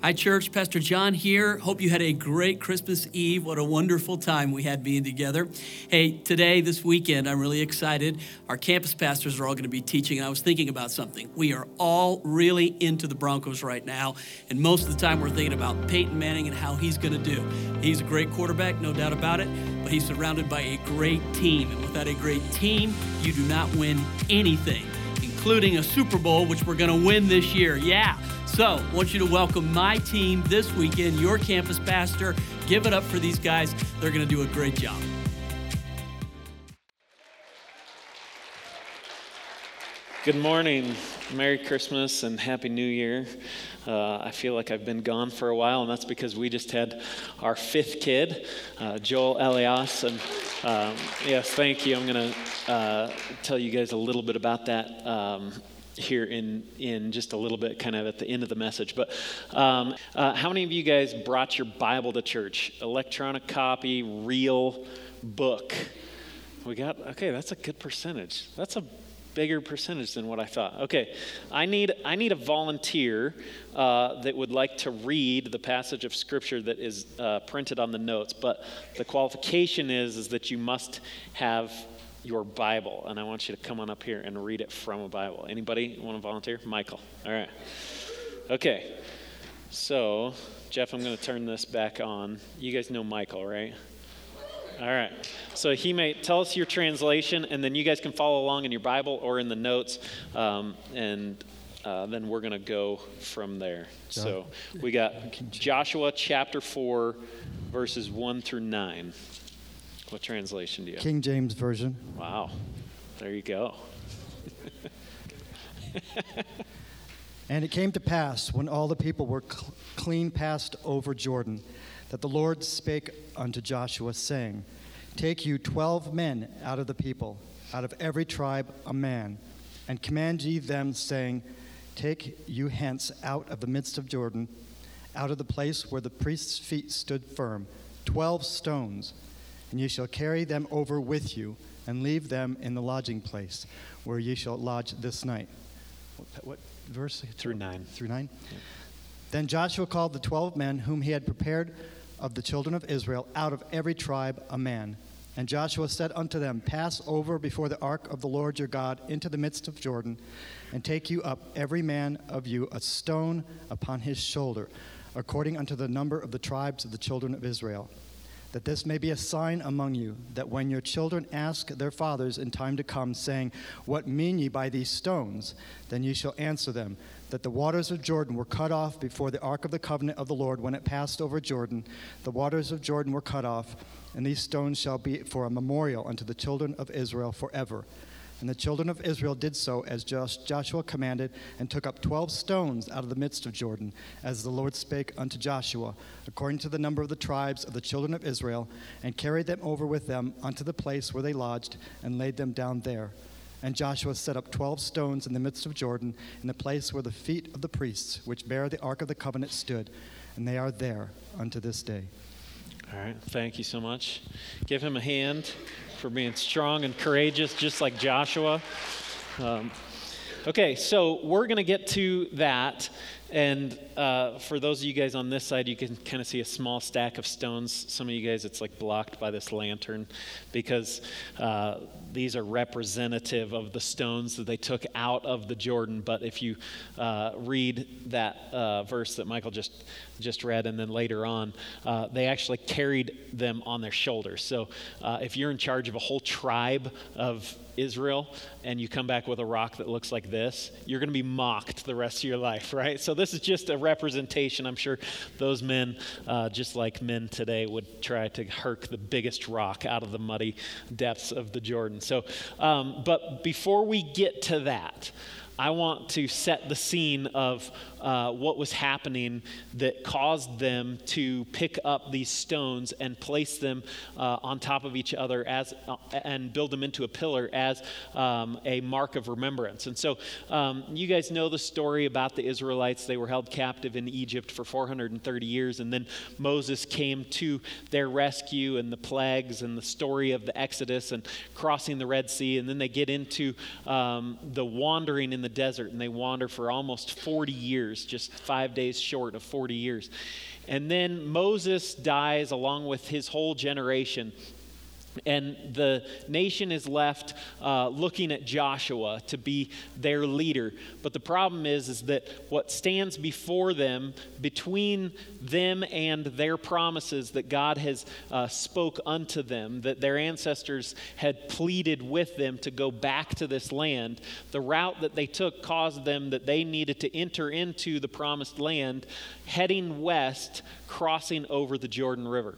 Hi, church. Pastor John here. Hope you had a great Christmas Eve. What a wonderful time we had being together. Hey, today, this weekend, I'm really excited. Our campus pastors are all going to be teaching, and I was thinking about something. We are all really into the Broncos right now, and most of the time we're thinking about Peyton Manning and how he's going to do. He's a great quarterback, no doubt about it, but he's surrounded by a great team, and without a great team, you do not win anything, including a Super Bowl, which we're going to win this year. Yeah. So, I want you to welcome my team this weekend, your campus pastor. Give it up for these guys. They're going to do a great job. Good morning. Merry Christmas and Happy New Year. Uh, I feel like I've been gone for a while, and that's because we just had our fifth kid, uh, Joel Elias. And um, yes, thank you. I'm going to uh, tell you guys a little bit about that. Um, here in, in just a little bit, kind of at the end of the message. But um, uh, how many of you guys brought your Bible to church? Electronic copy, real book? We got, okay, that's a good percentage. That's a bigger percentage than what I thought. Okay, I need I need a volunteer uh, that would like to read the passage of scripture that is uh, printed on the notes. But the qualification is is that you must have your Bible, and I want you to come on up here and read it from a Bible. Anybody want to volunteer? Michael. All right. Okay. So, Jeff, I'm going to turn this back on. You guys know Michael, right? All right. So he may tell us your translation, and then you guys can follow along in your Bible or in the notes, um, and uh, then we're going to go from there. So we got Joshua chapter 4, verses 1 through 9. What translation do you have? King James Version. Wow. There you go. and it came to pass when all the people were cl- clean passed over Jordan that the Lord spake unto Joshua, saying, Take you twelve men out of the people, out of every tribe a man, and command ye them, saying, Take you hence out of the midst of Jordan, out of the place where the priest's feet stood firm, twelve stones and ye shall carry them over with you, and leave them in the lodging place where ye shall lodge this night. What, what verse? Through nine. Through nine? Yeah. Then Joshua called the twelve men whom he had prepared of the children of Israel out of every tribe a man. And Joshua said unto them, Pass over before the ark of the Lord your God into the midst of Jordan, and take you up every man of you a stone upon his shoulder, according unto the number of the tribes of the children of Israel that this may be a sign among you, that when your children ask their fathers in time to come, saying, What mean ye by these stones? Then ye shall answer them, that the waters of Jordan were cut off before the ark of the covenant of the Lord when it passed over Jordan. The waters of Jordan were cut off, and these stones shall be for a memorial unto the children of Israel forever. And the children of Israel did so as Joshua commanded, and took up twelve stones out of the midst of Jordan, as the Lord spake unto Joshua, according to the number of the tribes of the children of Israel, and carried them over with them unto the place where they lodged, and laid them down there. And Joshua set up twelve stones in the midst of Jordan, in the place where the feet of the priests, which bear the ark of the covenant, stood, and they are there unto this day. All right, thank you so much. Give him a hand for being strong and courageous, just like Joshua. Um, okay, so we're going to get to that. And uh, for those of you guys on this side, you can kind of see a small stack of stones. Some of you guys, it's like blocked by this lantern because uh, these are representative of the stones that they took out of the Jordan. But if you uh, read that uh, verse that Michael just just read, and then later on, uh, they actually carried them on their shoulders. So uh, if you're in charge of a whole tribe of Israel and you come back with a rock that looks like this, you're going to be mocked the rest of your life, right? So this is just a representation. I'm sure those men, uh, just like men today, would try to herk the biggest rock out of the muddy depths of the Jordan. So, um, but before we get to that, I want to set the scene of uh, what was happening that caused them to pick up these stones and place them uh, on top of each other as uh, and build them into a pillar as um, a mark of remembrance. And so, um, you guys know the story about the Israelites. They were held captive in Egypt for 430 years, and then Moses came to their rescue and the plagues and the story of the Exodus and crossing the Red Sea. And then they get into um, the wandering in the the desert and they wander for almost 40 years, just five days short of 40 years. And then Moses dies along with his whole generation and the nation is left uh, looking at Joshua to be their leader. But the problem is, is that what stands before them, between them and their promises that God has uh, spoke unto them, that their ancestors had pleaded with them to go back to this land, the route that they took caused them that they needed to enter into the promised land, heading west, crossing over the Jordan River.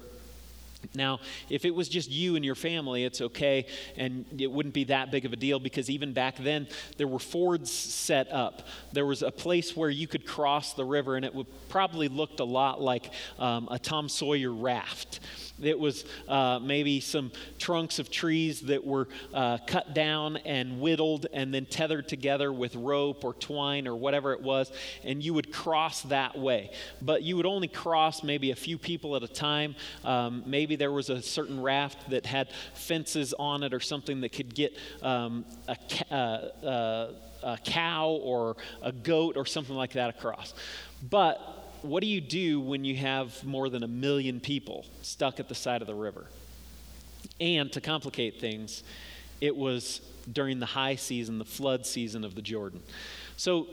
Now, if it was just you and your family, it's okay, and it wouldn't be that big of a deal because even back then, there were fords set up. There was a place where you could cross the river, and it would probably looked a lot like um, a Tom Sawyer raft. It was uh, maybe some trunks of trees that were uh, cut down and whittled and then tethered together with rope or twine or whatever it was, and you would cross that way. But you would only cross maybe a few people at a time. Um, maybe there was a certain raft that had fences on it or something that could get um, a, uh, uh, a cow or a goat or something like that across. But what do you do when you have more than a million people stuck at the side of the river? And to complicate things, it was during the high season, the flood season of the Jordan. So,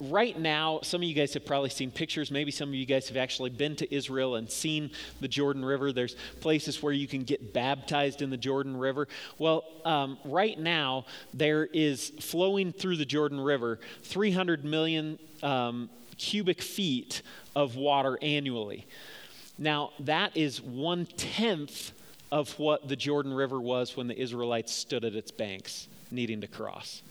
right now, some of you guys have probably seen pictures. Maybe some of you guys have actually been to Israel and seen the Jordan River. There's places where you can get baptized in the Jordan River. Well, um, right now, there is flowing through the Jordan River 300 million um, cubic feet of water annually. Now, that is one tenth of what the Jordan River was when the Israelites stood at its banks, needing to cross.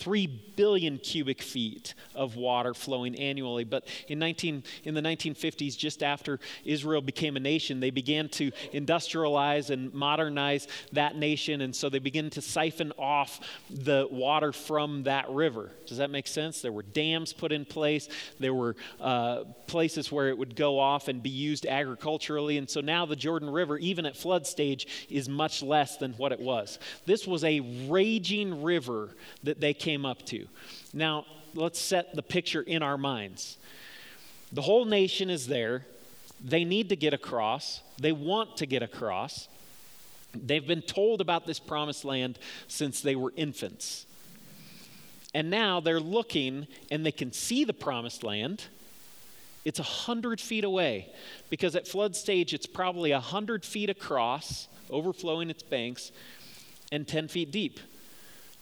3 billion cubic feet of water flowing annually. But in, 19, in the 1950s, just after Israel became a nation, they began to industrialize and modernize that nation. And so they began to siphon off the water from that river. Does that make sense? There were dams put in place, there were uh, places where it would go off and be used agriculturally. And so now the Jordan River, even at flood stage, is much less than what it was. This was a raging river that they came came up to. Now, let's set the picture in our minds. The whole nation is there. They need to get across, they want to get across. They've been told about this promised land since they were infants. And now they're looking and they can see the promised land. It's a hundred feet away because at flood stage it's probably a hundred feet across, overflowing its banks, and 10 feet deep.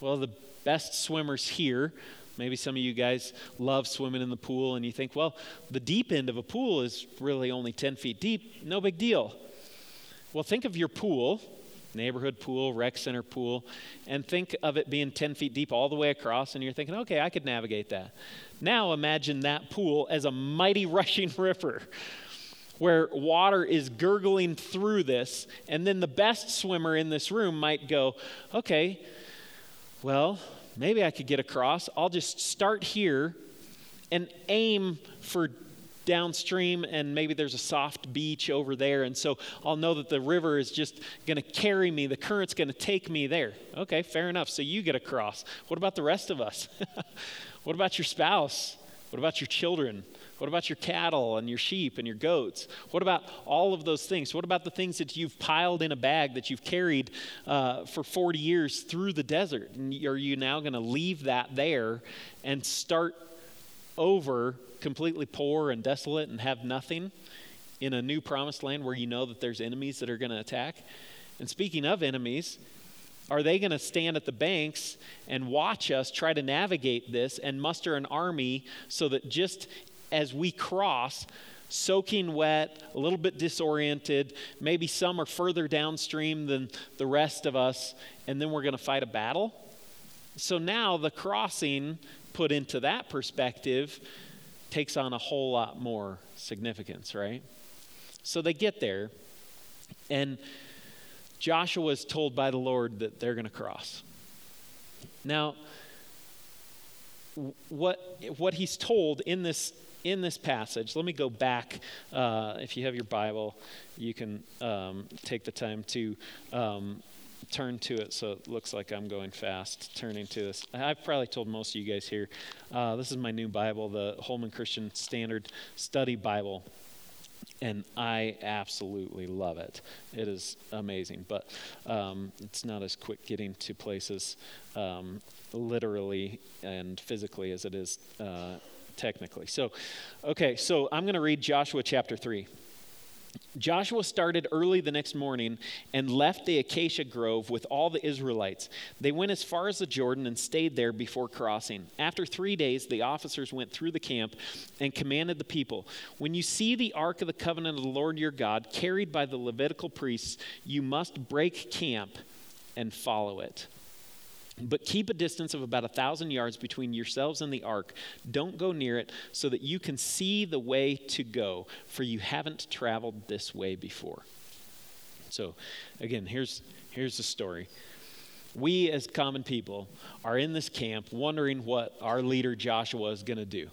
Well, the best swimmers here. Maybe some of you guys love swimming in the pool and you think, well, the deep end of a pool is really only 10 feet deep. No big deal. Well, think of your pool, neighborhood pool, rec center pool, and think of it being 10 feet deep all the way across, and you're thinking, okay, I could navigate that. Now imagine that pool as a mighty rushing river where water is gurgling through this, and then the best swimmer in this room might go, okay, well, maybe I could get across. I'll just start here and aim for downstream and maybe there's a soft beach over there and so I'll know that the river is just going to carry me. The current's going to take me there. Okay fair enough. So you get across. What about the rest of us? What about your spouse? What about your children what about your cattle and your sheep and your goats? What about all of those things? What about the things that you've piled in a bag that you've carried uh, for 40 years through the desert? And are you now going to leave that there and start over completely poor and desolate and have nothing in a new promised land where you know that there's enemies that are going to attack? And speaking of enemies, are they going to stand at the banks and watch us try to navigate this and muster an army so that just as we cross, soaking wet, a little bit disoriented. Maybe some are further downstream than the rest of us, and then we're going to fight a battle. So now the crossing, put into that perspective, takes on a whole lot more significance, right? So they get there, and Joshua is told by the Lord that they're going to cross. Now, what, what he's told in this in this passage, let me go back. Uh, if you have your Bible, you can um, take the time to um, turn to it so it looks like I'm going fast turning to this. I've probably told most of you guys here. Uh, this is my new Bible, the Holman Christian Standard Study Bible. And I absolutely love it. It is amazing, but um, it's not as quick getting to places um, literally and physically as it is uh, technically. So, okay, so I'm going to read Joshua chapter 3. Joshua started early the next morning and left the acacia grove with all the Israelites. They went as far as the Jordan and stayed there before crossing. After three days, the officers went through the camp and commanded the people When you see the ark of the covenant of the Lord your God carried by the Levitical priests, you must break camp and follow it. But keep a distance of about a thousand yards between yourselves and the ark. Don't go near it so that you can see the way to go, for you haven't traveled this way before. So, again, here's, here's the story. We, as common people, are in this camp wondering what our leader Joshua is going to do.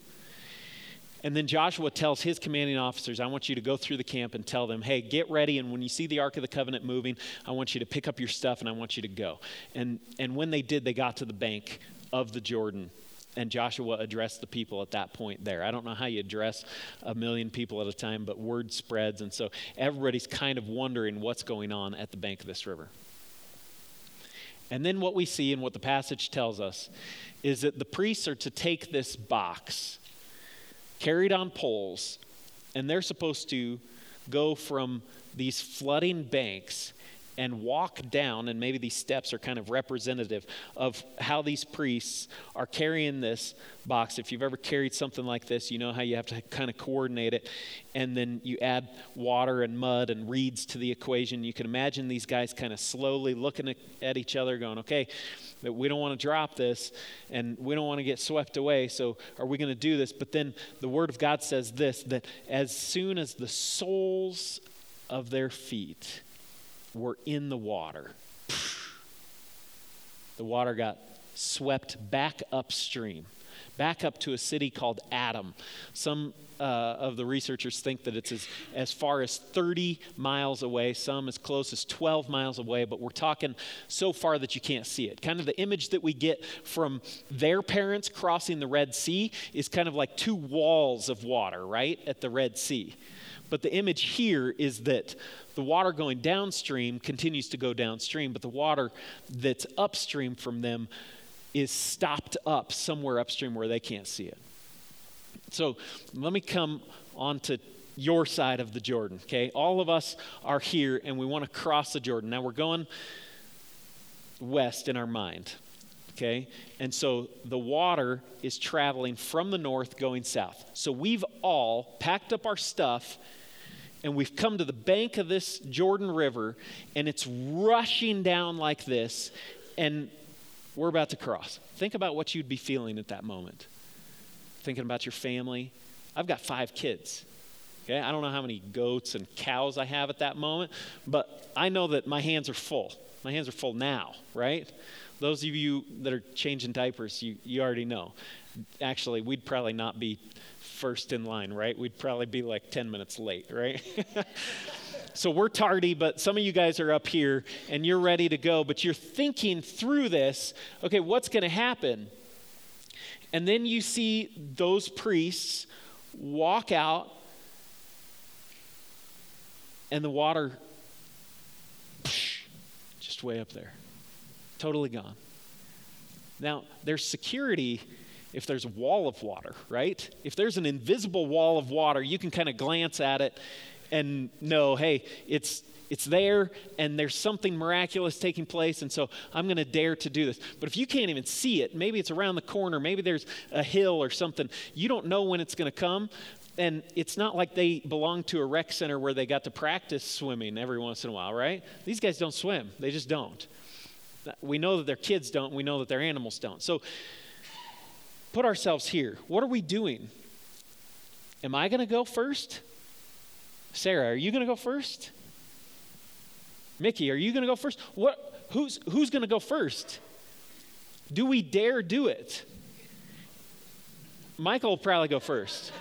And then Joshua tells his commanding officers, I want you to go through the camp and tell them, hey, get ready. And when you see the Ark of the Covenant moving, I want you to pick up your stuff and I want you to go. And, and when they did, they got to the bank of the Jordan. And Joshua addressed the people at that point there. I don't know how you address a million people at a time, but word spreads. And so everybody's kind of wondering what's going on at the bank of this river. And then what we see and what the passage tells us is that the priests are to take this box carried on poles, and they're supposed to go from these flooding banks and walk down, and maybe these steps are kind of representative of how these priests are carrying this box. If you've ever carried something like this, you know how you have to kind of coordinate it, and then you add water and mud and reeds to the equation. You can imagine these guys kind of slowly looking at each other, going, okay, we don't want to drop this and we don't want to get swept away. So, are we going to do this? But then the Word of God says this that as soon as the soles of their feet were in the water, the water got swept back upstream back up to a city called Adam. Some uh, of the researchers think that it's as, as far as 30 miles away, some as close as 12 miles away, but we're talking so far that you can't see it. Kind of the image that we get from their parents crossing the Red Sea is kind of like two walls of water, right, at the Red Sea. But the image here is that the water going downstream continues to go downstream, but the water that's upstream from them is stopped up somewhere upstream where they can't see it. So let me come on to your side of the Jordan, okay? All of us are here and we want to cross the Jordan. Now we're going west in our mind, okay? And so the water is traveling from the north going south. So we've all packed up our stuff and we've come to the bank of this Jordan River and it's rushing down like this. And we're about to cross. Think about what you'd be feeling at that moment. Thinking about your family. I've got five kids. Okay, I don't know how many goats and cows I have at that moment, but I know that my hands are full. My hands are full now, right? Those of you that are changing diapers, you, you already know. Actually, we'd probably not be first in line, right? We'd probably be like 10 minutes late, right? So we're tardy, but some of you guys are up here and you're ready to go, but you're thinking through this okay, what's going to happen? And then you see those priests walk out, and the water just way up there, totally gone. Now, there's security if there's a wall of water, right? If there's an invisible wall of water, you can kind of glance at it and know, hey, it's it's there and there's something miraculous taking place and so i'm going to dare to do this but if you can't even see it maybe it's around the corner maybe there's a hill or something you don't know when it's going to come and it's not like they belong to a rec center where they got to practice swimming every once in a while right these guys don't swim they just don't we know that their kids don't we know that their animals don't so put ourselves here what are we doing am i going to go first Sarah, are you going to go first? Mickey, are you going to go first? What, who's who's going to go first? Do we dare do it? Michael will probably go first.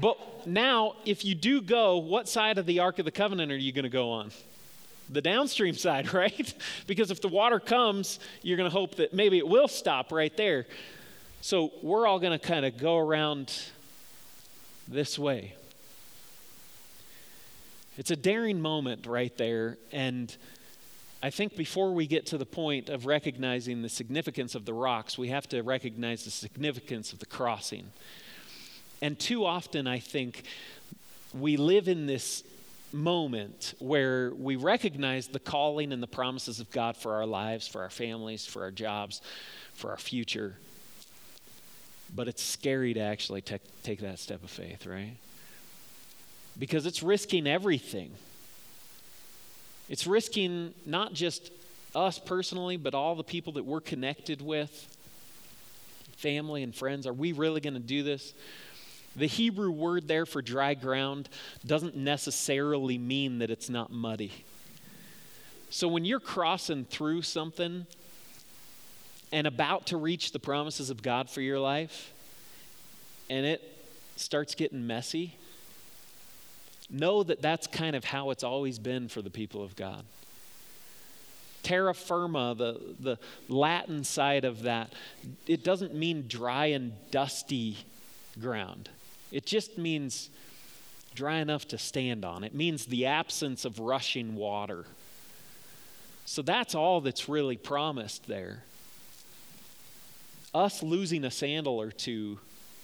but now, if you do go, what side of the Ark of the Covenant are you going to go on? The downstream side, right? because if the water comes, you're going to hope that maybe it will stop right there. So we're all going to kind of go around this way. It's a daring moment right there. And I think before we get to the point of recognizing the significance of the rocks, we have to recognize the significance of the crossing. And too often, I think, we live in this moment where we recognize the calling and the promises of God for our lives, for our families, for our jobs, for our future. But it's scary to actually te- take that step of faith, right? Because it's risking everything. It's risking not just us personally, but all the people that we're connected with, family and friends. Are we really going to do this? The Hebrew word there for dry ground doesn't necessarily mean that it's not muddy. So when you're crossing through something and about to reach the promises of God for your life, and it starts getting messy, know that that's kind of how it's always been for the people of God. Terra firma, the, the Latin side of that, it doesn't mean dry and dusty ground. It just means dry enough to stand on. It means the absence of rushing water. So that's all that's really promised there. Us losing a sandal or two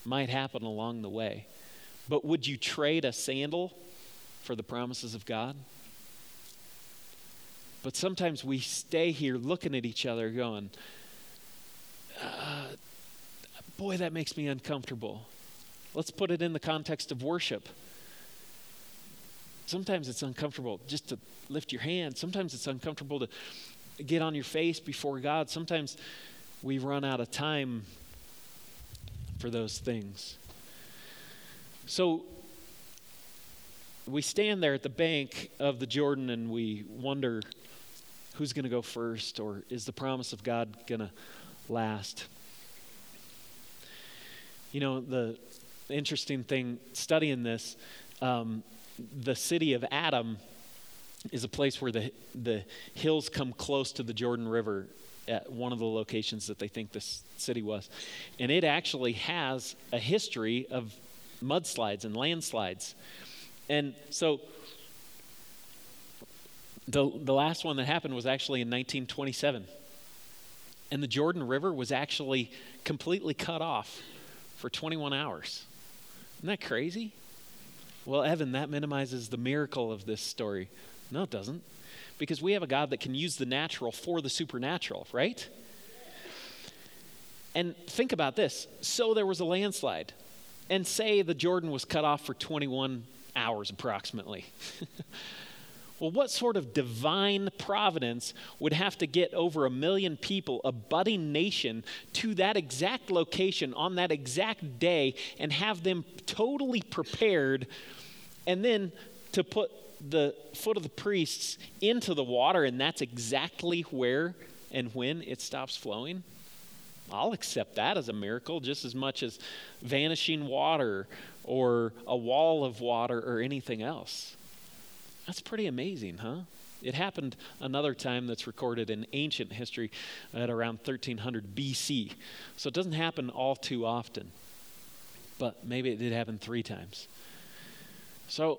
might happen along the way. But would you trade a sandal for the promises of God? But sometimes we stay here looking at each other going, uh, boy, that makes me uncomfortable. Let's put it in the context of worship. Sometimes it's uncomfortable just to lift your hand. Sometimes it's uncomfortable to get on your face before God. Sometimes we run out of time for those things. So we stand there at the bank of the Jordan and we wonder who's going to go first or is the promise of God going to last? You know, the interesting thing studying this, um, the city of Adam is a place where the, the hills come close to the Jordan River at one of the locations that they think this city was. And it actually has a history of mudslides and landslides. And so the, the last one that happened was actually in 1927. And the Jordan River was actually completely cut off for 21 hours. Isn't that crazy? Well, Evan, that minimizes the miracle of this story. No, it doesn't. Because we have a God that can use the natural for the supernatural, right? And think about this. So there was a landslide, and say the Jordan was cut off for 21 hours approximately. Well, what sort of divine providence would have to get over a million people, a budding nation, to that exact location on that exact day and have them totally prepared and then to put the foot of the priests into the water and that's exactly where and when it stops flowing? I'll accept that as a miracle just as much as vanishing water or a wall of water or anything else. That's pretty amazing, huh? It happened another time that's recorded in ancient history at around 1300 BC. So it doesn't happen all too often. But maybe it did happen three times. So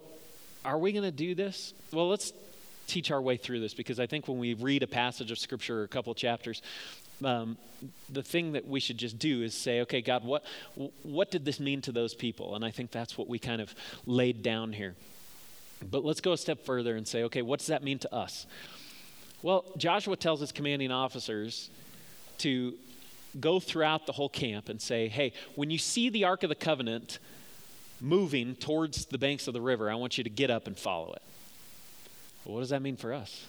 are we going to do this? Well, let's teach our way through this because I think when we read a passage of Scripture or a couple chapters, um, the thing that we should just do is say, okay, God, what, what did this mean to those people? And I think that's what we kind of laid down here. But let's go a step further and say, okay, what does that mean to us? Well, Joshua tells his commanding officers to go throughout the whole camp and say, hey, when you see the Ark of the Covenant moving towards the banks of the river, I want you to get up and follow it. Well, what does that mean for us?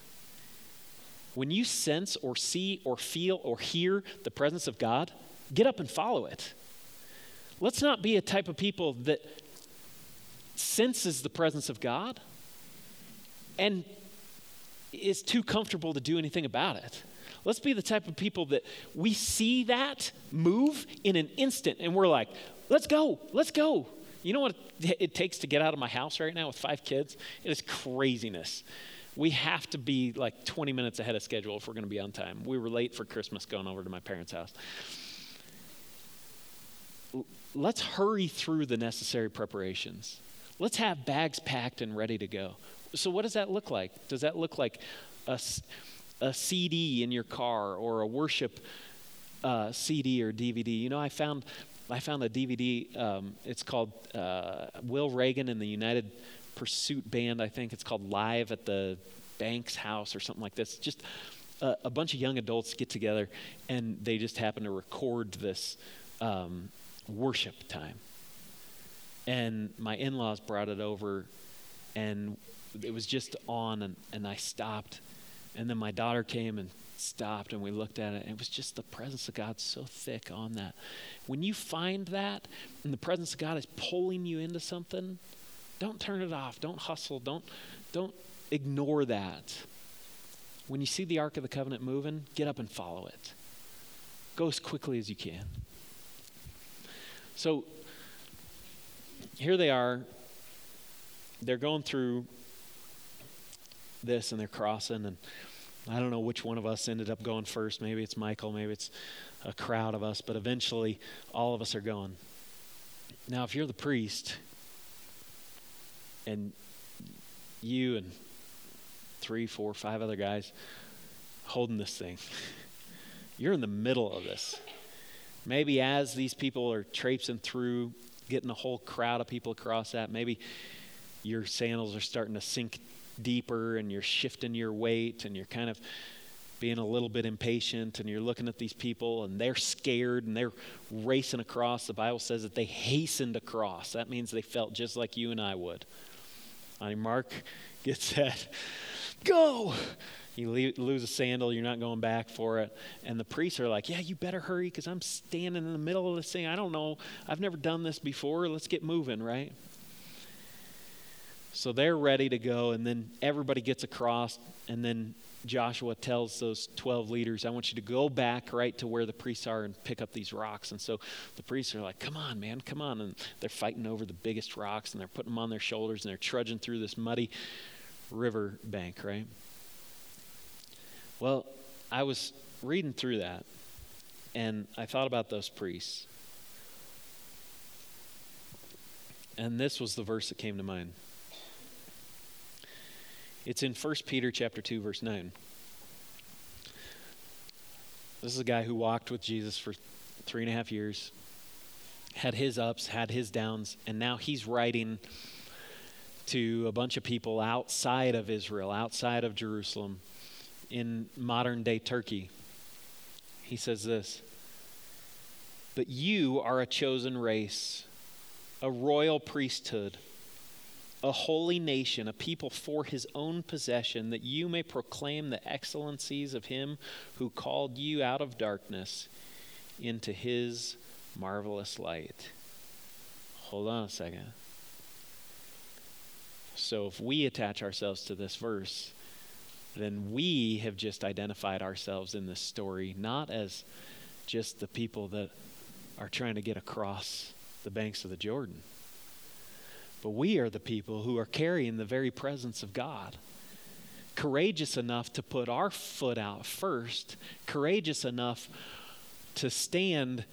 When you sense or see or feel or hear the presence of God, get up and follow it. Let's not be a type of people that senses the presence of God and is too comfortable to do anything about it. Let's be the type of people that we see that move in an instant and we're like, let's go, let's go. You know what it takes to get out of my house right now with five kids? It is craziness. we have to be like 20 minutes ahead of schedule if we're going to be on time. We were late for Christmas going over to my parents' house. Let's hurry through the necessary preparations. Let's have bags packed and ready to go. So, what does that look like? Does that look like a, a CD in your car or a worship uh, CD or DVD? You know, I found I found a DVD. Um, it's called uh, Will Reagan and the United Pursuit Band. I think it's called Live at the Banks House or something like this. Just a, a bunch of young adults get together and they just happen to record this um, worship time. And my in-laws brought it over, and it was just on, and, and I stopped. And then my daughter came and stopped and we looked at it and it was just the presence of God so thick on that. When you find that and the presence of God is pulling you into something, don't turn it off. Don't hustle. Don't don't ignore that. When you see the Ark of the Covenant moving, get up and follow it. Go as quickly as you can. So here they are. They're going through this and they're crossing and I don't know which one of us ended up going first. Maybe it's Michael, maybe it's a crowd of us, but eventually all of us are going. Now, if you're the priest and you and three, four, five other guys holding this thing, you're in the middle of this. Maybe as these people are traipsing through, getting a whole crowd of people across that, maybe your sandals are starting to sink deeper and you're shifting your weight and you're kind of being a little bit impatient and you're looking at these people and they're scared and they're racing across. The Bible says that they hastened across. That means they felt just like you and I would. I mean, Mark gets that, go! You lose a sandal, you're not going back for it. And the priests are like, yeah, you better hurry because I'm standing in the middle of this thing. I don't know. I've never done this before. Let's get moving, right? So they're ready to go, and then everybody gets across, and then Joshua tells those 12 leaders, I want you to go back right to where the priests are and pick up these rocks. And so the priests are like, Come on, man, come on. And they're fighting over the biggest rocks, and they're putting them on their shoulders, and they're trudging through this muddy river bank, right? Well, I was reading through that, and I thought about those priests. And this was the verse that came to mind. It's in 1 Peter chapter 2 verse 9. This is a guy who walked with Jesus for three and a half years, had his ups, had his downs, and now he's writing to a bunch of people outside of Israel, outside of Jerusalem, in modern day Turkey. He says this But you are a chosen race, a royal priesthood a holy nation, a people for his own possession, that you may proclaim the excellencies of him who called you out of darkness into his marvelous light. Hold on a second. So, if we attach ourselves to this verse, then we have just identified ourselves in this story not as just the people that are trying to get across the banks of the Jordan but we are the people who are carrying the very presence of God. Courageous enough to put our foot out first, courageous enough to stand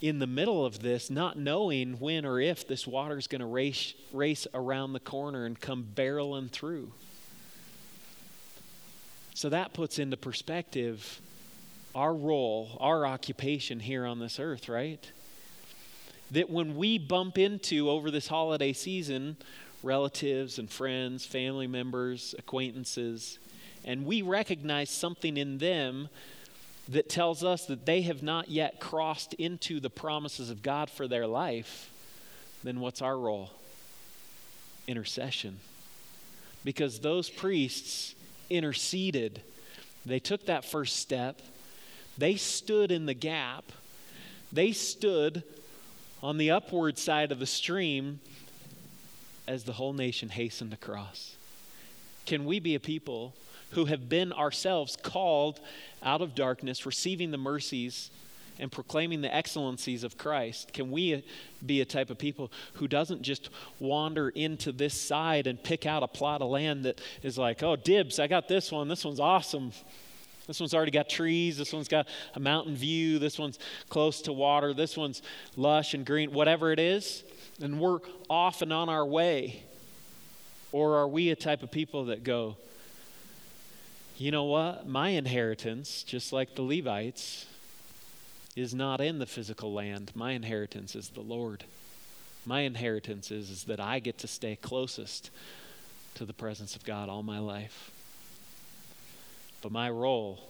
in the middle of this, not knowing when or if this water is going to race, race around the corner and come barreling through. So that puts into perspective our role, our occupation here on this earth, right? that when we bump into over this holiday season relatives and friends, family members, acquaintances, and we recognize something in them that tells us that they have not yet crossed into the promises of God for their life, then what's our role? Intercession. Because those priests interceded, they took that first step, they stood in the gap, they stood on the upward side of the stream as the whole nation hastened across. Can we be a people who have been ourselves called out of darkness, receiving the mercies and proclaiming the excellencies of Christ? Can we be a type of people who doesn't just wander into this side and pick out a plot of land that is like, oh, dibs, I got this one. This one's awesome. This one's already got trees. This one's got a mountain view. This one's close to water. This one's lush and green, whatever it is. And we're off and on our way. Or are we a type of people that go, you know what? My inheritance, just like the Levites, is not in the physical land. My inheritance is the Lord. My inheritance is, is that I get to stay closest to the presence of God all my life. But my role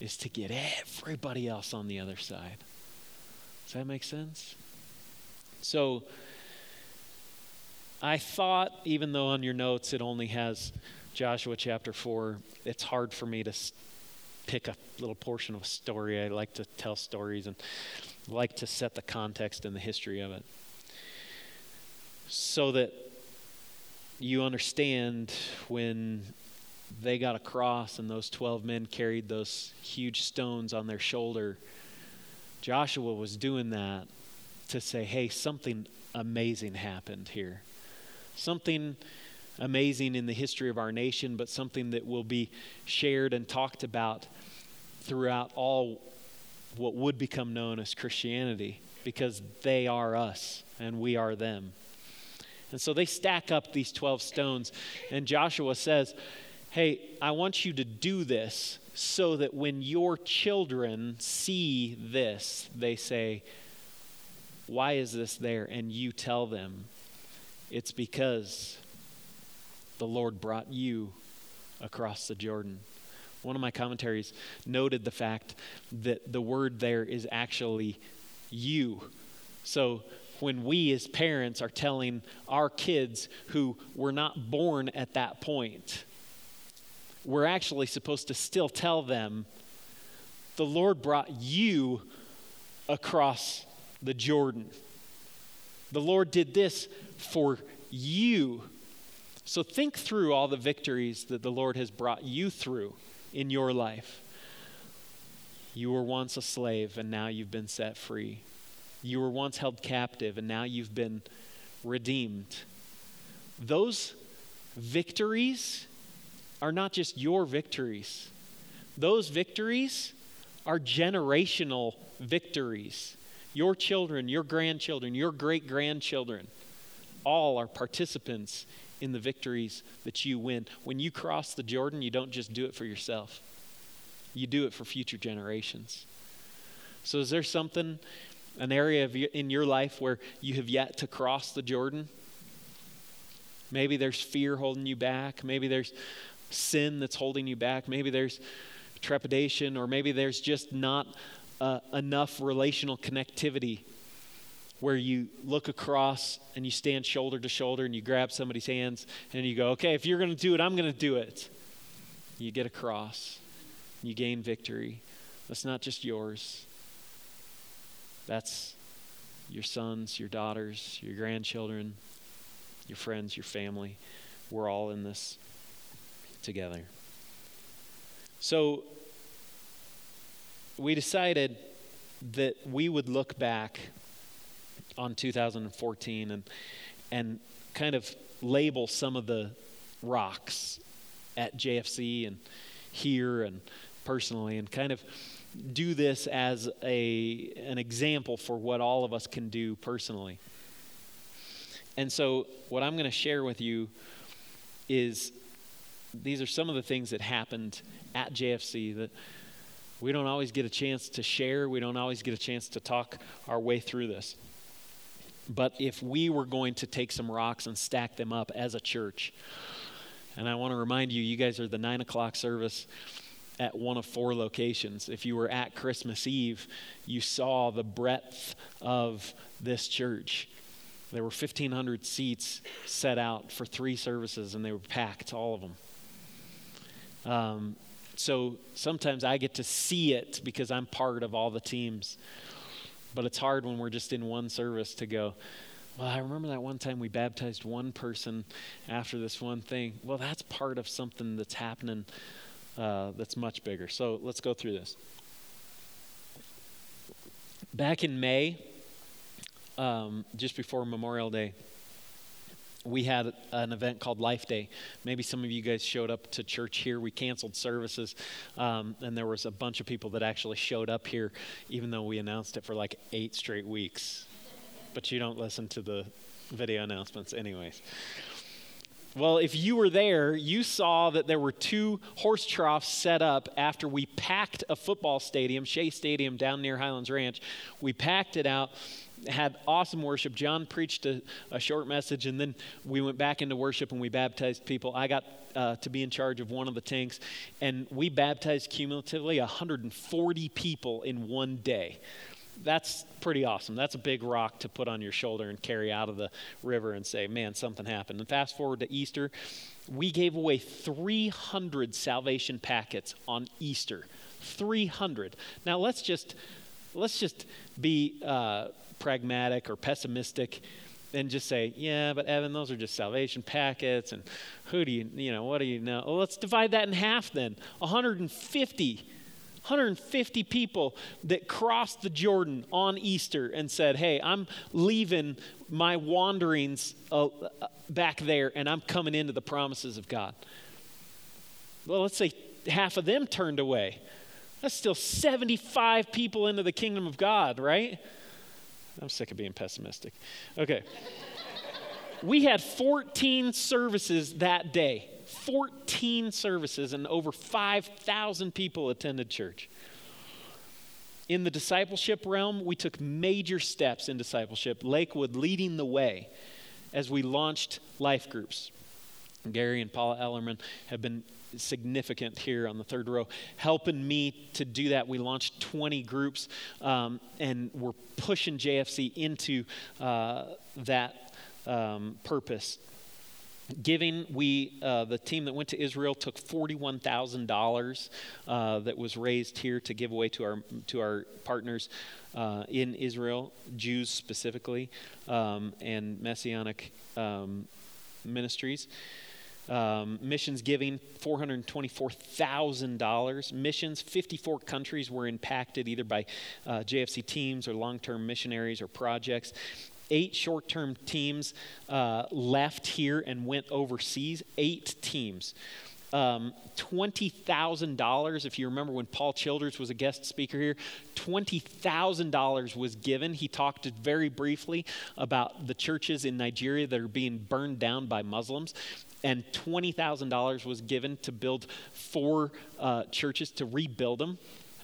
is to get everybody else on the other side. Does that make sense? So, I thought, even though on your notes it only has Joshua chapter 4, it's hard for me to pick a little portion of a story. I like to tell stories and like to set the context and the history of it so that you understand when they got across and those 12 men carried those huge stones on their shoulder. Joshua was doing that to say, hey, something amazing happened here. Something amazing in the history of our nation, but something that will be shared and talked about throughout all what would become known as Christianity because they are us and we are them. And so they stack up these 12 stones, and Joshua says, Hey, I want you to do this so that when your children see this, they say, Why is this there? And you tell them, It's because the Lord brought you across the Jordan. One of my commentaries noted the fact that the word there is actually you. So when we as parents are telling our kids who were not born at that point, we're actually supposed to still tell them, the Lord brought you across the Jordan. The Lord did this for you. So think through all the victories that the Lord has brought you through in your life. You were once a slave and now you've been set free. You were once held captive and now you've been redeemed. Those victories are not just your victories, those victories are generational victories. Your children, your grandchildren, your great grandchildren, all are participants in the victories that you win. When you cross the Jordan, you don't just do it for yourself, you do it for future generations. So, is there something, an area of, in your life where you have yet to cross the Jordan? Maybe there's fear holding you back. Maybe there's sin that's holding you back. Maybe there's trepidation, or maybe there's just not uh, enough relational connectivity where you look across and you stand shoulder to shoulder and you grab somebody's hands and you go, okay, if you're going to do it, I'm going to do it. You get across, you gain victory. That's not just yours, that's your sons, your daughters, your grandchildren, your friends, your family. We're all in this together. So we decided that we would look back on 2014 and and kind of label some of the rocks at JFC and here and personally and kind of do this as a an example for what all of us can do personally. And so what I'm going to share with you is these are some of the things that happened at JFC that we don't always get a chance to share, we don't always get a chance to talk our way through this. But if we were going to take some rocks and stack them up as a church, and I want to remind you, you guys are the nine o'clock service at one of four locations. If you were at Christmas Eve, you saw the breadth of this church. There were 1,500 seats set out for three services, and they were packed, all of them. Um, so sometimes I get to see it because I'm part of all the teams. But it's hard when we're just in one service to go, well, I remember that one time we baptized one person after this one thing. Well, that's part of something that's happening uh, that's much bigger. So let's go through this. back in May, um, just before Memorial Day, we had an event called Life Day. Maybe some of you guys showed up to church here. We canceled services, um, and there was a bunch of people that actually showed up here, even though we announced it for like eight straight weeks. But you don't listen to the video announcements, anyways. Well, if you were there, you saw that there were two horse troughs set up after we packed a football stadium, Shea Stadium, down near Highlands Ranch. We packed it out, had awesome worship. John preached a, a short message, and then we went back into worship and we baptized people. I got uh, to be in charge of one of the tanks, and we baptized cumulatively 140 people in one day that's pretty awesome. That's a big rock to put on your shoulder and carry out of the river and say, man, something happened. And fast forward to Easter, we gave away 300 salvation packets on Easter. 300. Now let's just let's just be uh, pragmatic or pessimistic and just say, yeah, but Evan, those are just salvation packets, and who do you, you know, what do you know? Well, let's divide that in half then. 150 150 people that crossed the Jordan on Easter and said, Hey, I'm leaving my wanderings uh, back there and I'm coming into the promises of God. Well, let's say half of them turned away. That's still 75 people into the kingdom of God, right? I'm sick of being pessimistic. Okay. we had 14 services that day. 14 services and over 5,000 people attended church. In the discipleship realm, we took major steps in discipleship, Lakewood leading the way as we launched life groups. Gary and Paula Ellerman have been significant here on the third row, helping me to do that. We launched 20 groups um, and we're pushing JFC into uh, that um, purpose Giving, we uh, the team that went to Israel took forty-one thousand uh, dollars that was raised here to give away to our to our partners uh, in Israel, Jews specifically, um, and messianic um, ministries. Um, missions giving $424,000. Missions, 54 countries were impacted either by uh, JFC teams or long term missionaries or projects eight short term teams uh, left here and went overseas. Eight teams. Um, $20,000, if you remember when Paul Childers was a guest speaker here, $20,000 was given. He talked very briefly about the churches in Nigeria that are being burned down by Muslims and $20,000 was given to build four uh, churches to rebuild them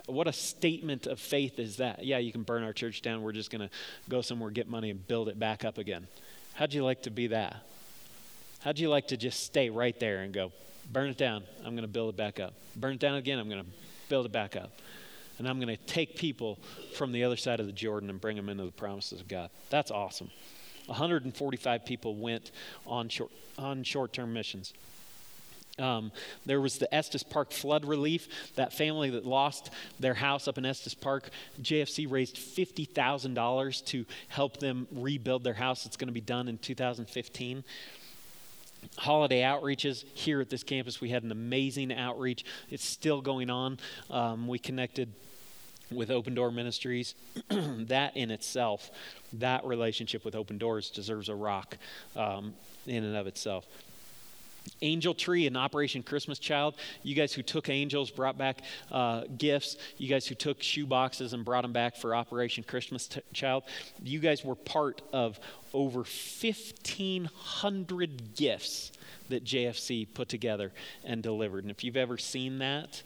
what a statement of faith is that? Yeah, you can burn our church down. We're just going to go somewhere, get money, and build it back up again. How'd you like to be that? How'd you like to just stay right there and go, burn it down, I'm going to build it back up. Burn it down again, I'm going to build it back up. And I'm going to take people from the other side of the Jordan and bring them into the promises of God. That's awesome. 145 people went on short, on short-term missions. Um, there was the Estes Park flood relief. That family that lost their house up in Estes Park, JFC raised $50,000 to help them rebuild their house. It's going to be done in 2015 holiday outreaches here at this campus. We had an amazing outreach. It's still going on. Um, we connected with Open Door Ministries. that in itself, that relationship with Open Doors deserves a rock um, in and of itself. Angel Tree and Operation Christmas Child. You guys who took angels brought back uh, gifts. You guys who took shoe boxes and brought them back for Operation Christmas t- Child. You guys were part of over 1,500 gifts that JFC put together and delivered. And if you've ever seen that,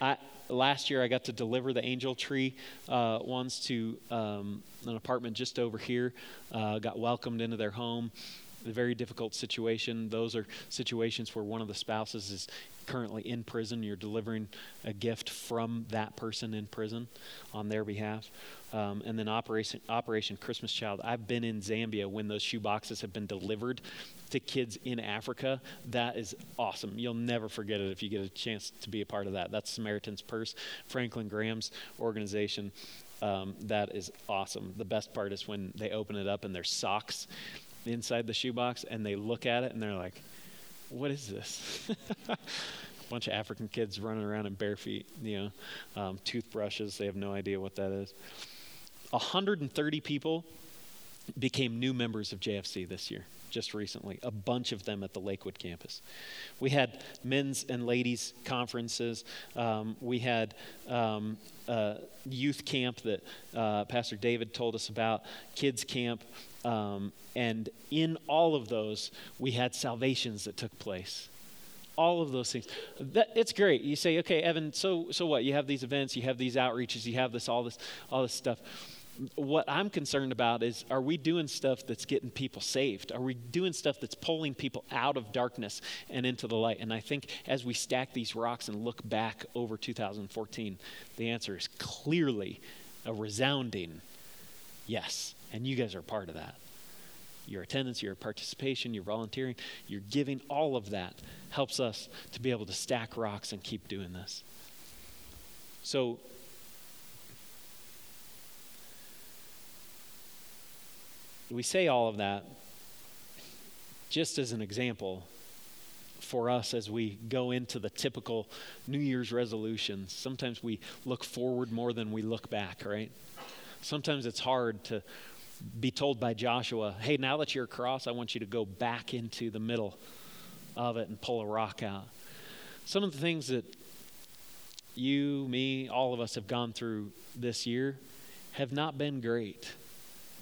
I, last year I got to deliver the angel tree uh, ones to um, an apartment just over here. Uh, got welcomed into their home a very difficult situation. Those are situations where one of the spouses is currently in prison. You're delivering a gift from that person in prison on their behalf. Um, and then Operation, Operation Christmas Child. I've been in Zambia when those shoe boxes have been delivered to kids in Africa. That is awesome. You'll never forget it if you get a chance to be a part of that. That's Samaritan's Purse, Franklin Graham's organization. Um, that is awesome. The best part is when they open it up and there's socks inside the shoebox and they look at it and they're like, what is this? a bunch of African kids running around in bare feet, you know, um, toothbrushes. They have no idea what that is. 130 people became new members of JFC this year, just recently, a bunch of them at the Lakewood campus. We had men's and ladies' conferences. Um, we had um, youth camp that uh, Pastor David told us about, kids' camp. Um, and in all of those, we had salvations that took place all of those things. That, it's great. You say, okay, Evan, so so what? You have these events, you have these outreaches, you have this all this all this stuff. What I'm concerned about is are we doing stuff that's getting people saved? Are we doing stuff that's pulling people out of darkness and into the light? And I think as we stack these rocks and look back over 2014, the answer is clearly a resounding yes. And you guys are part of that your attendance, your participation, your volunteering, your giving, all of that helps us to be able to stack rocks and keep doing this. So, we say all of that just as an example for us as we go into the typical New Year's resolutions. Sometimes we look forward more than we look back, right? Sometimes it's hard to be told by Joshua, hey, now that you're across, I want you to go back into the middle of it and pull a rock out. Some of the things that you, me, all of us have gone through this year have not been great.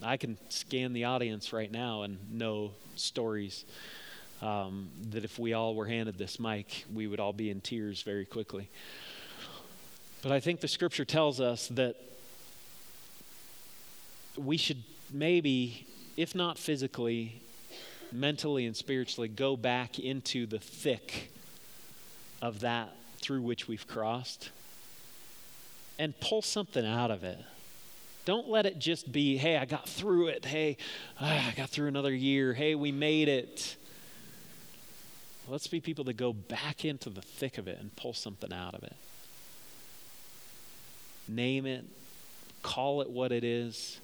I can scan the audience right now and know stories um, that if we all were handed this mic, we would all be in tears very quickly. But I think the scripture tells us that we should maybe, if not physically, mentally and spiritually, go back into the thick of that through which we've crossed and pull something out of it. Don't let it just be, hey, I got through it. Hey, ah, I got through another year. Hey, we made it. Let's be people that go back into the thick of it and pull something out of it. Name it, call it what it is,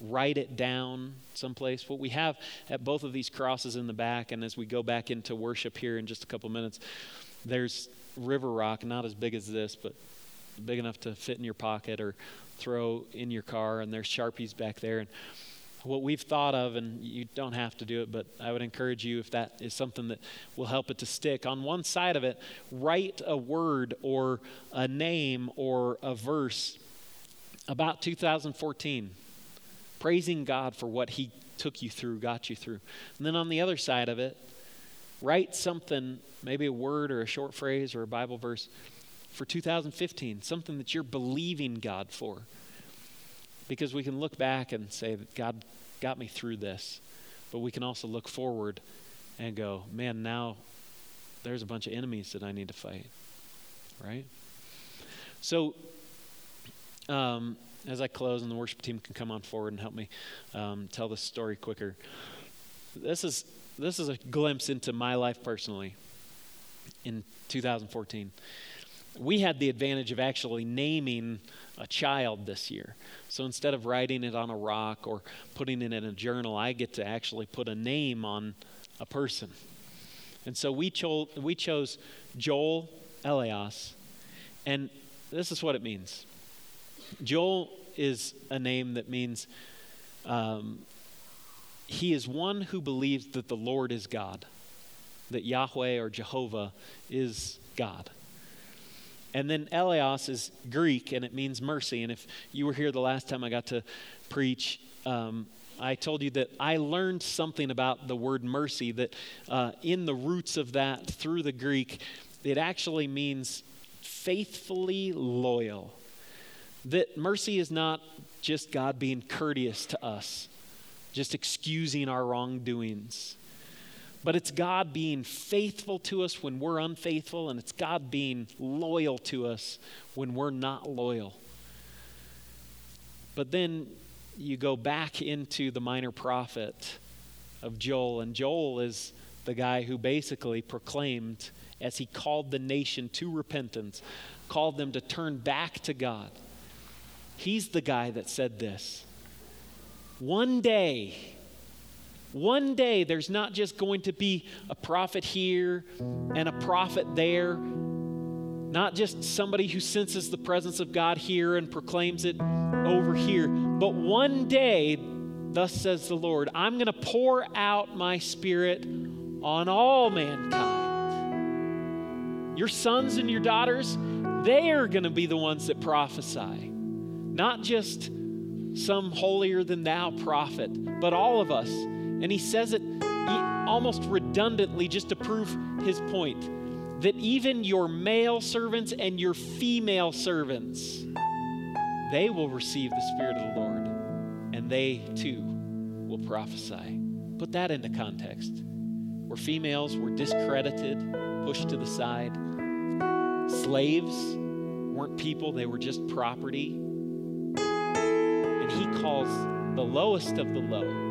write it down someplace. What we have at both of these crosses in the back, and as we go back into worship here in just a couple minutes, there's river rock, not as big as this, but big enough to fit in your pocket or throw in your car, and there's Sharpies back there. And what we've thought of, and you don't have to do it, but I would encourage you if that is something that will help it to stick. On one side of it, write a word or a name or a verse about 2014 praising God for what He took you through, got you through. And then on the other side of it, write something, maybe a word or a short phrase or a Bible verse for 2015, something that you're believing God for. Because we can look back and say that God got me through this, but we can also look forward and go, man, now there's a bunch of enemies that I need to fight, right? So, um, as I close and the worship team can come on forward and help me um, tell this story quicker. This is this is a glimpse into my life personally in 2014. We had the advantage of actually naming a child this year. So instead of writing it on a rock or putting it in a journal, I get to actually put a name on a person. And so we, cho- we chose Joel Elias, and this is what it means Joel is a name that means um, he is one who believes that the Lord is God, that Yahweh or Jehovah is God. And then Elias is Greek and it means mercy. And if you were here the last time I got to preach, um, I told you that I learned something about the word mercy, that uh, in the roots of that, through the Greek, it actually means faithfully loyal. That mercy is not just God being courteous to us, just excusing our wrongdoings. But it's God being faithful to us when we're unfaithful, and it's God being loyal to us when we're not loyal. But then you go back into the minor prophet of Joel, and Joel is the guy who basically proclaimed, as he called the nation to repentance, called them to turn back to God. He's the guy that said this. One day, one day, there's not just going to be a prophet here and a prophet there Not just somebody who senses the presence of God here and proclaims it over here, but one day, thus says the Lord, I'm going to pour out my spirit on all mankind. Your sons and your daughters, they are going to be the ones that prophesy, not just some holier than thou prophet, but all of us. And he says it almost redundantly just to prove his point that even your male servants and your female servants they will receive the spirit of the Lord and they too will prophesy. Put that into context. Where females were discredited, pushed to the side. Slaves weren't people, they were just property. And he calls the lowest of the low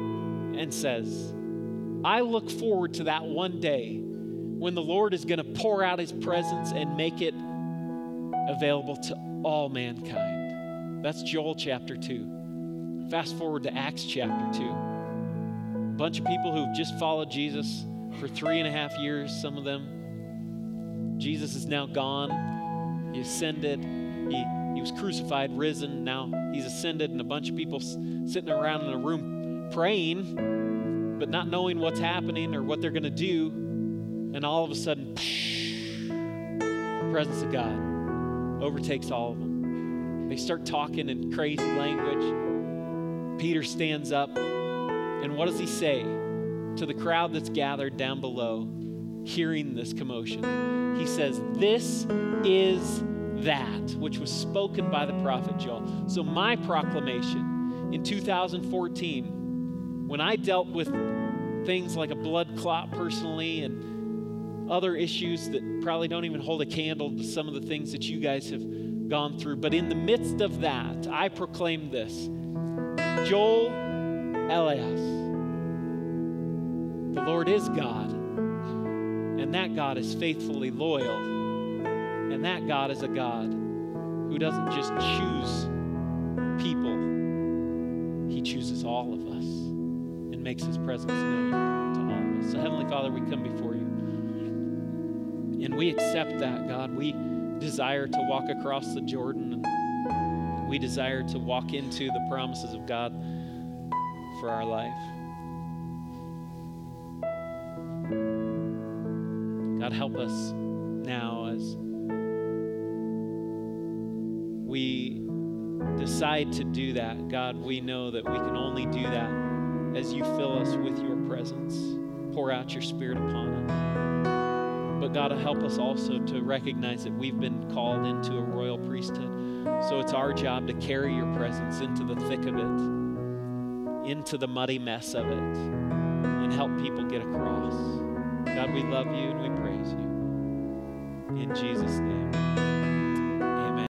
and says, I look forward to that one day when the Lord is going to pour out his presence and make it available to all mankind. That's Joel chapter 2. Fast forward to Acts chapter 2. A bunch of people who've just followed Jesus for three and a half years, some of them. Jesus is now gone. He ascended. He, he was crucified, risen. Now he's ascended, and a bunch of people sitting around in a room praying but not knowing what's happening or what they're going to do. And all of a sudden, the presence of God overtakes all of them. They start talking in crazy language. Peter stands up, and what does he say to the crowd that's gathered down below, hearing this commotion? He says, This is that which was spoken by the prophet Joel. So, my proclamation in 2014 when I dealt with things like a blood clot personally and other issues that probably don't even hold a candle to some of the things that you guys have gone through. But in the midst of that, I proclaim this. Joel Elias, the Lord is God, and that God is faithfully loyal, and that God is a God who doesn't just choose people, He chooses all of us makes his presence known to all of us. So, Heavenly Father, we come before you. And we accept that, God. We desire to walk across the Jordan. We desire to walk into the promises of God for our life. God, help us now as we decide to do that. God, we know that we can only do that as you fill us with your presence. Pour out your spirit upon us. But God, help us also to recognize that we've been called into a royal priesthood. So it's our job to carry your presence into the thick of it, into the muddy mess of it, and help people get across. God, we love you and we praise you. In Jesus' name.